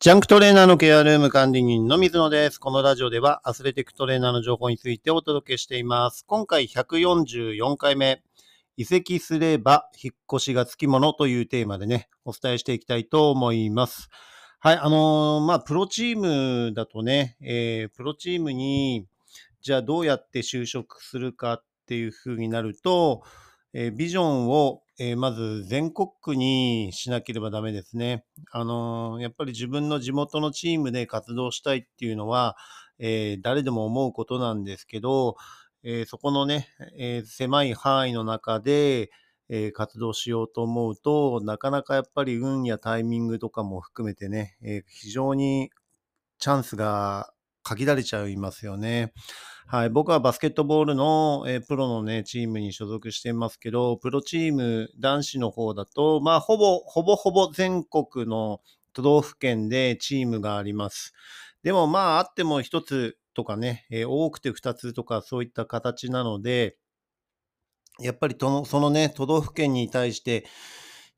ジャンクトレーナーのケアルーム管理人の水野です。このラジオではアスレティックトレーナーの情報についてお届けしています。今回144回目、移籍すれば引っ越しがつきものというテーマでね、お伝えしていきたいと思います。はい、あのーまあ、プロチームだとね、えープロチームに、じゃあどうやって就職するかっていう風になると、えービジョンを、えーまず全国区にしなければダメですね。あのーやっぱり自分の地元のチームで活動したいっていうのは、えー誰でも思うことなんですけど、えーそこのね、えー狭い範囲の中で、えー活動しようと思うと、なかなかやっぱり運やタイミングとかも含めてね、えー非常にチャンスが限られちゃいますよね。はい、僕はバスケットボールの、えープロのね、チームに所属してますけど、プロチーム男子の方だと、まあ、ほぼ、ほぼほぼ全国の都道府県でチームがあります。でもまあ、あっても一つとかね、えー多くて二つとかそういった形なので、やっぱりそのね、都道府県に対して、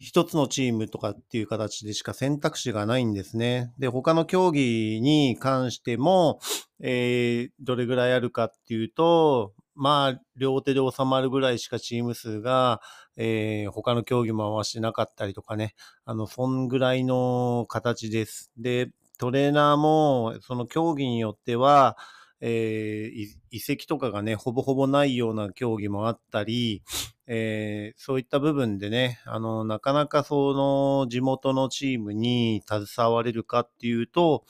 一つのチームとかっていう形でしか選択肢がないんですね。で、他の競技に関しても、えーどれぐらいあるかっていうと、まあ、両手で収まるぐらいしかチーム数が、えー他の競技も回してなかったりとかね、あの、そんぐらいの形です。で、トレーナーも、その競技によっては、えーい移籍とかがね、ほぼほぼないような競技もあったり、えーそういった部分でね、あの、なかなかその地元のチームに携われるかっていうと、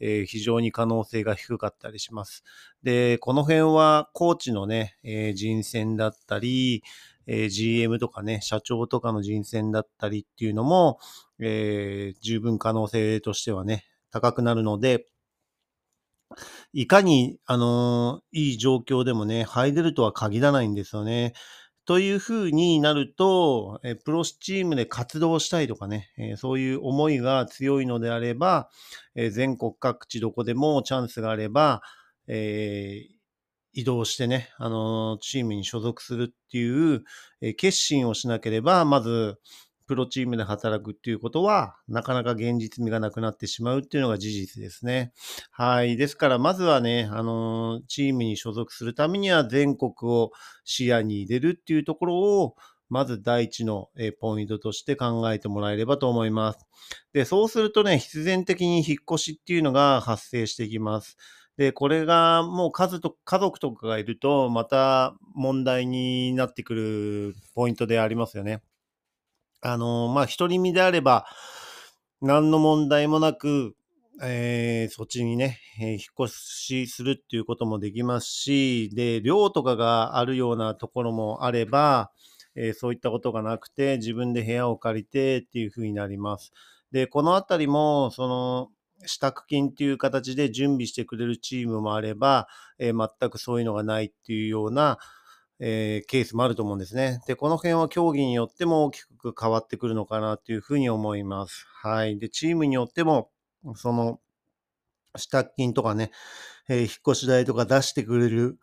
えー非常に可能性が低かったりします。で、この辺はコーチのね、えー人選だったり、え GM とかね、社長とかの人選だったりっていうのも、え十分可能性としてはね、高くなるので、いかに、あのいい状況でもね、入れるとは限らないんですよね。というふうになると、えプロチームで活動したいとかね、えそういう思いが強いのであれば、え全国各地どこでもチャンスがあれば、えー移動してね、あのチームに所属するっていう、え決心をしなければ、まず、プロチームで働くっていうことは、なかなか現実味がなくなってしまうっていうのが事実ですね。はい。ですから、まずはね、あのチームに所属するためには全国を視野に入れるっていうところを、まず第一のポイントとして考えてもらえればと思います。で、そうするとね、必然的に引っ越しっていうのが発生してきます。で、これがもう家と家族とかがいると、また問題になってくるポイントでありますよね。あのーまあ、独り身であれば、何の問題もなく、えーそっちにね、えー引っ越しするっていうこともできますし、で、寮とかがあるようなところもあれば、えーそういったことがなくて、自分で部屋を借りてっていう風になります。で、このあたりも、その、支度金っていう形で準備してくれるチームもあれば、え全くそういうのがないっていうような、えーケースもあると思うんですね。で、この辺は競技によっても大きく変わってくるのかなというふうに思います。はい。で、チームによっても、その、支度金とかね、えー引っ越し代とか出してくれる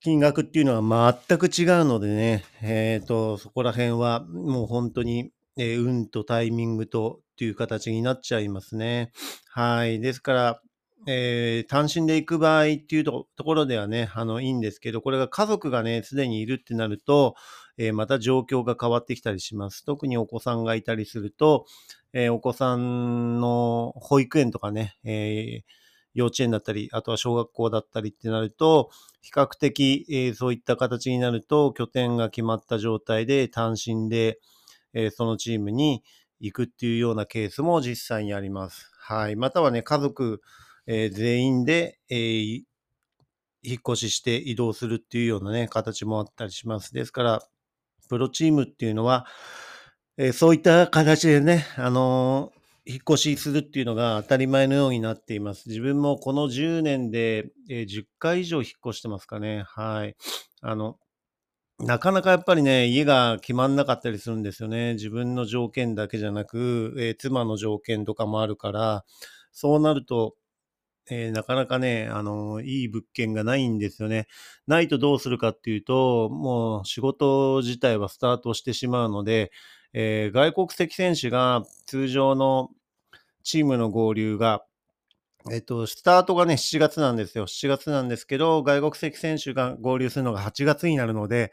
金額っていうのは全く違うのでね、えっ、と、そこら辺はもう本当に、えー運とタイミングとっていう形になっちゃいますね。はい。ですから、えー単身で行く場合っていうところではね、あの、いいんですけど、これが家族がね、すでにいるってなると、えーまた状況が変わってきたりします。特にお子さんがいたりすると、えーお子さんの保育園とかね、え幼稚園だったり、あとは小学校だったりってなると、比較的、えそういった形になると、拠点が決まった状態で単身で、えそのチームに行くっていうようなケースも実際にあります。はい。またはね、家族、えー全員で、えー引っ越しして移動するっていうようなね、形もあったりします。ですから、プロチームっていうのは、えーそういった形でね、あの引っ越しするっていうのが当たり前のようになっています。自分もこの10年で、えー10回以上引っ越してますかね。はい。あの、なかなかやっぱりね、家が決まんなかったりするんですよね。自分の条件だけじゃなく、えー妻の条件とかもあるから、そうなると、えーなかなかね、あの、いい物件がないんですよね。ないとどうするかっていうと、もう仕事自体はスタートしてしまうので、えー外国籍選手が通常のチームの合流が、えっと、スタートがね、7月なんですよ。7月なんですけど、外国籍選手が合流するのが8月になるので、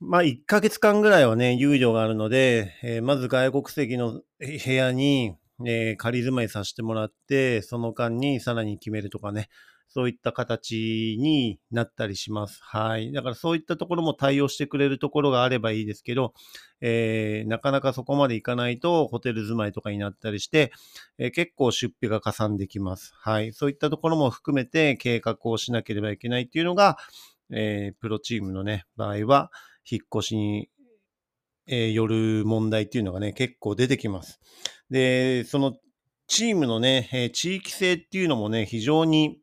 まあ、1ヶ月間ぐらいはね、猶予があるので、え、まず外国籍の部屋に、えー、仮住まいさせてもらって、その間にさらに決めるとかね、そういった形になったりします。はい。だからそういったところも対応してくれるところがあればいいですけど、えー、なかなかそこまでいかないとホテル住まいとかになったりして、えー、結構出費が加算できます。はい。そういったところも含めて計画をしなければいけないっていうのが、えー、プロチームのね、場合は、引っ越しに、え、よる問題っていうのがね、結構出てきます。で、そのチームのね、えー、地域性っていうのもね、非常に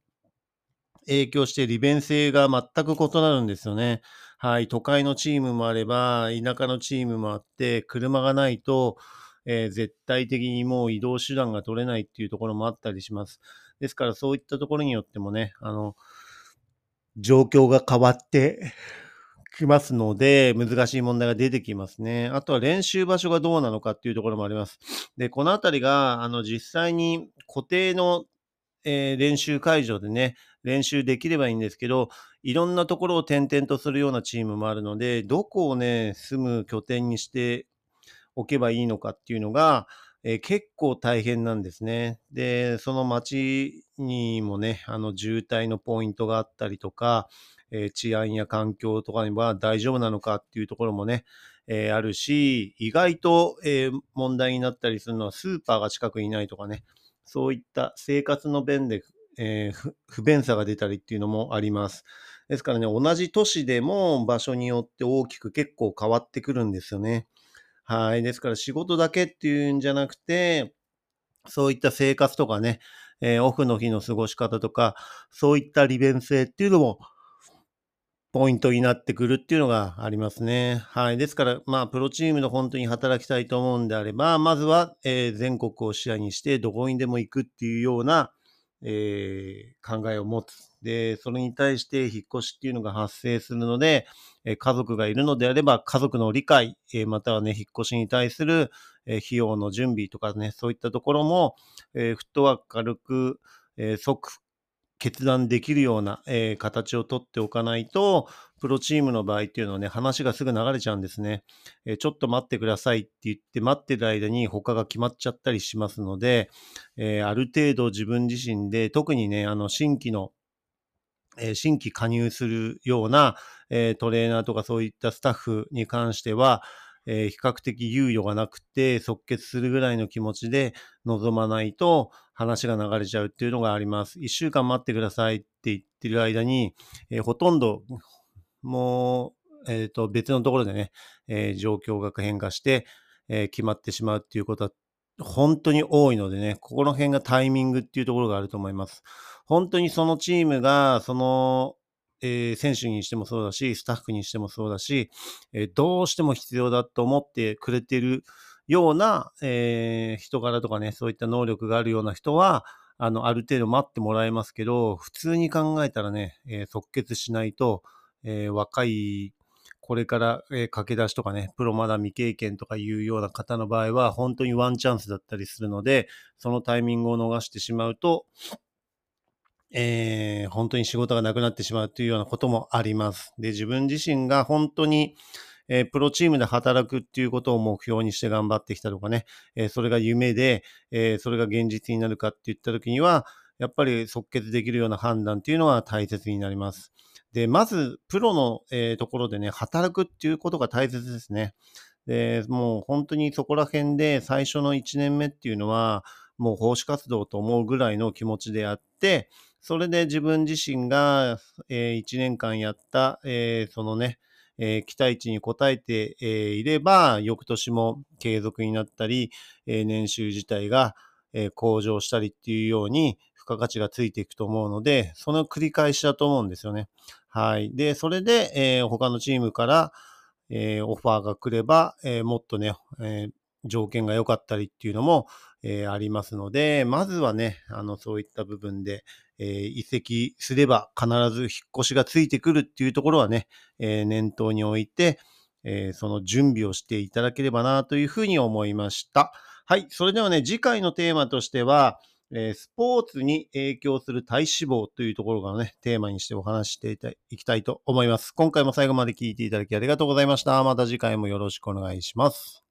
影響して利便性が全く異なるんですよね。はい。都会のチームもあれば、田舎のチームもあって、車がないと、えー、絶対的にもう移動手段が取れないっていうところもあったりします。ですからそういったところによってもね、あの、状況が変わってきますので、難しい問題が出てきますね。あとは練習場所がどうなのかっていうところもあります。で、このあたりが、あの、実際に固定の、えー、練習会場でね、練習できればいいんですけど、いろんなところを転々とするようなチームもあるので、どこをね、住む拠点にしておけばいいのかっていうのが、えー、結構大変なんですね。で、その街にもね、あの渋滞のポイントがあったりとか、えー、治安や環境とかには大丈夫なのかっていうところもね、えー、あるし、意外と、え問題になったりするのはスーパーが近くにないとかね、そういった生活の便でえー、不便さが出たりっていうのもあります。ですからね、同じ都市でも場所によって大きく結構変わってくるんですよね。はい。ですから仕事だけっていうんじゃなくて、そういった生活とかね、えー、オフの日の過ごし方とか、そういった利便性っていうのも、ポイントになってくるっていうのがありますね。はい。ですから、まあ、プロチームの本当に働きたいと思うんであれば、まずは、えー、全国を視野にして、どこにでも行くっていうような、えー、考えを持つ。で、それに対して引っ越しっていうのが発生するので、え家族がいるのであれば、家族の理解、えまたはね、引っ越しに対する、え費用の準備とかね、そういったところも、えフットワーク軽く、え即決断できるような、えー、形をとっておかないと、プロチームの場合っていうのはね、話がすぐ流れちゃうんですね。えー、ちょっと待ってくださいって言って待ってる間に他が決まっちゃったりしますので、えー、ある程度自分自身で、特にね、あの、新規のえ新規加入するような、えトレーナーとかそういったスタッフに関しては、えー、比較的猶予がなくて即決するぐらいの気持ちで臨まないと話が流れちゃうっていうのがあります。一週間待ってくださいって言ってる間に、えー、ほとんどもう、えっ、ー、と別のところでね、え状況が変化して、え決まってしまうっていうことは本当に多いのでね、ここの辺がタイミングっていうところがあると思います。本当にそのチームが、そのえー、選手にしてもそうだし、スタッフにしてもそうだし、えー、どうしても必要だと思ってくれてるような、えー、人柄とかね、そういった能力があるような人は、あの、ある程度待ってもらえますけど、普通に考えたらね、え即決しないと、え若い、これから、え駆け出しとかね、プロまだ未経験とかいうような方の場合は、本当にワンチャンスだったりするので、そのタイミングを逃してしまうと、えー、本当に仕事がなくなってしまうというようなこともあります。で、自分自身が本当に、えー、プロチームで働くっていうことを目標にして頑張ってきたとかね、えー、それが夢で、えそれが現実になるかって言った時には、やっぱり即決できるような判断っていうのは大切になります。で、まず、プロの、えところでね、働くっていうことが大切ですね。で、もう本当にそこら辺で最初の1年目っていうのは、もう奉仕活動と思うぐらいの気持ちであって、それで自分自身が、えー、1年間やった、えー、そのね、えー、期待値に応えて、えー、いれば、翌年も継続になったり、えー、年収自体が、えー、向上したりっていうように、付加価値がついていくと思うので、その繰り返しだと思うんですよね。はい。で、それで、えー、他のチームから、えー、オファーが来れば、えー、もっとね、えー、条件が良かったりっていうのも、えー、ありますので、まずはね、あの、そういった部分で、えー、移籍すれば必ず引っ越しがついてくるっていうところはね、えー、念頭に置いて、えー、その準備をしていただければなというふうに思いました。はい。それではね、次回のテーマとしては、えースポーツに影響する体脂肪というところがね、テーマにしてお話していきたいと思います。今回も最後まで聞いていただきありがとうございました。また次回もよろしくお願いします。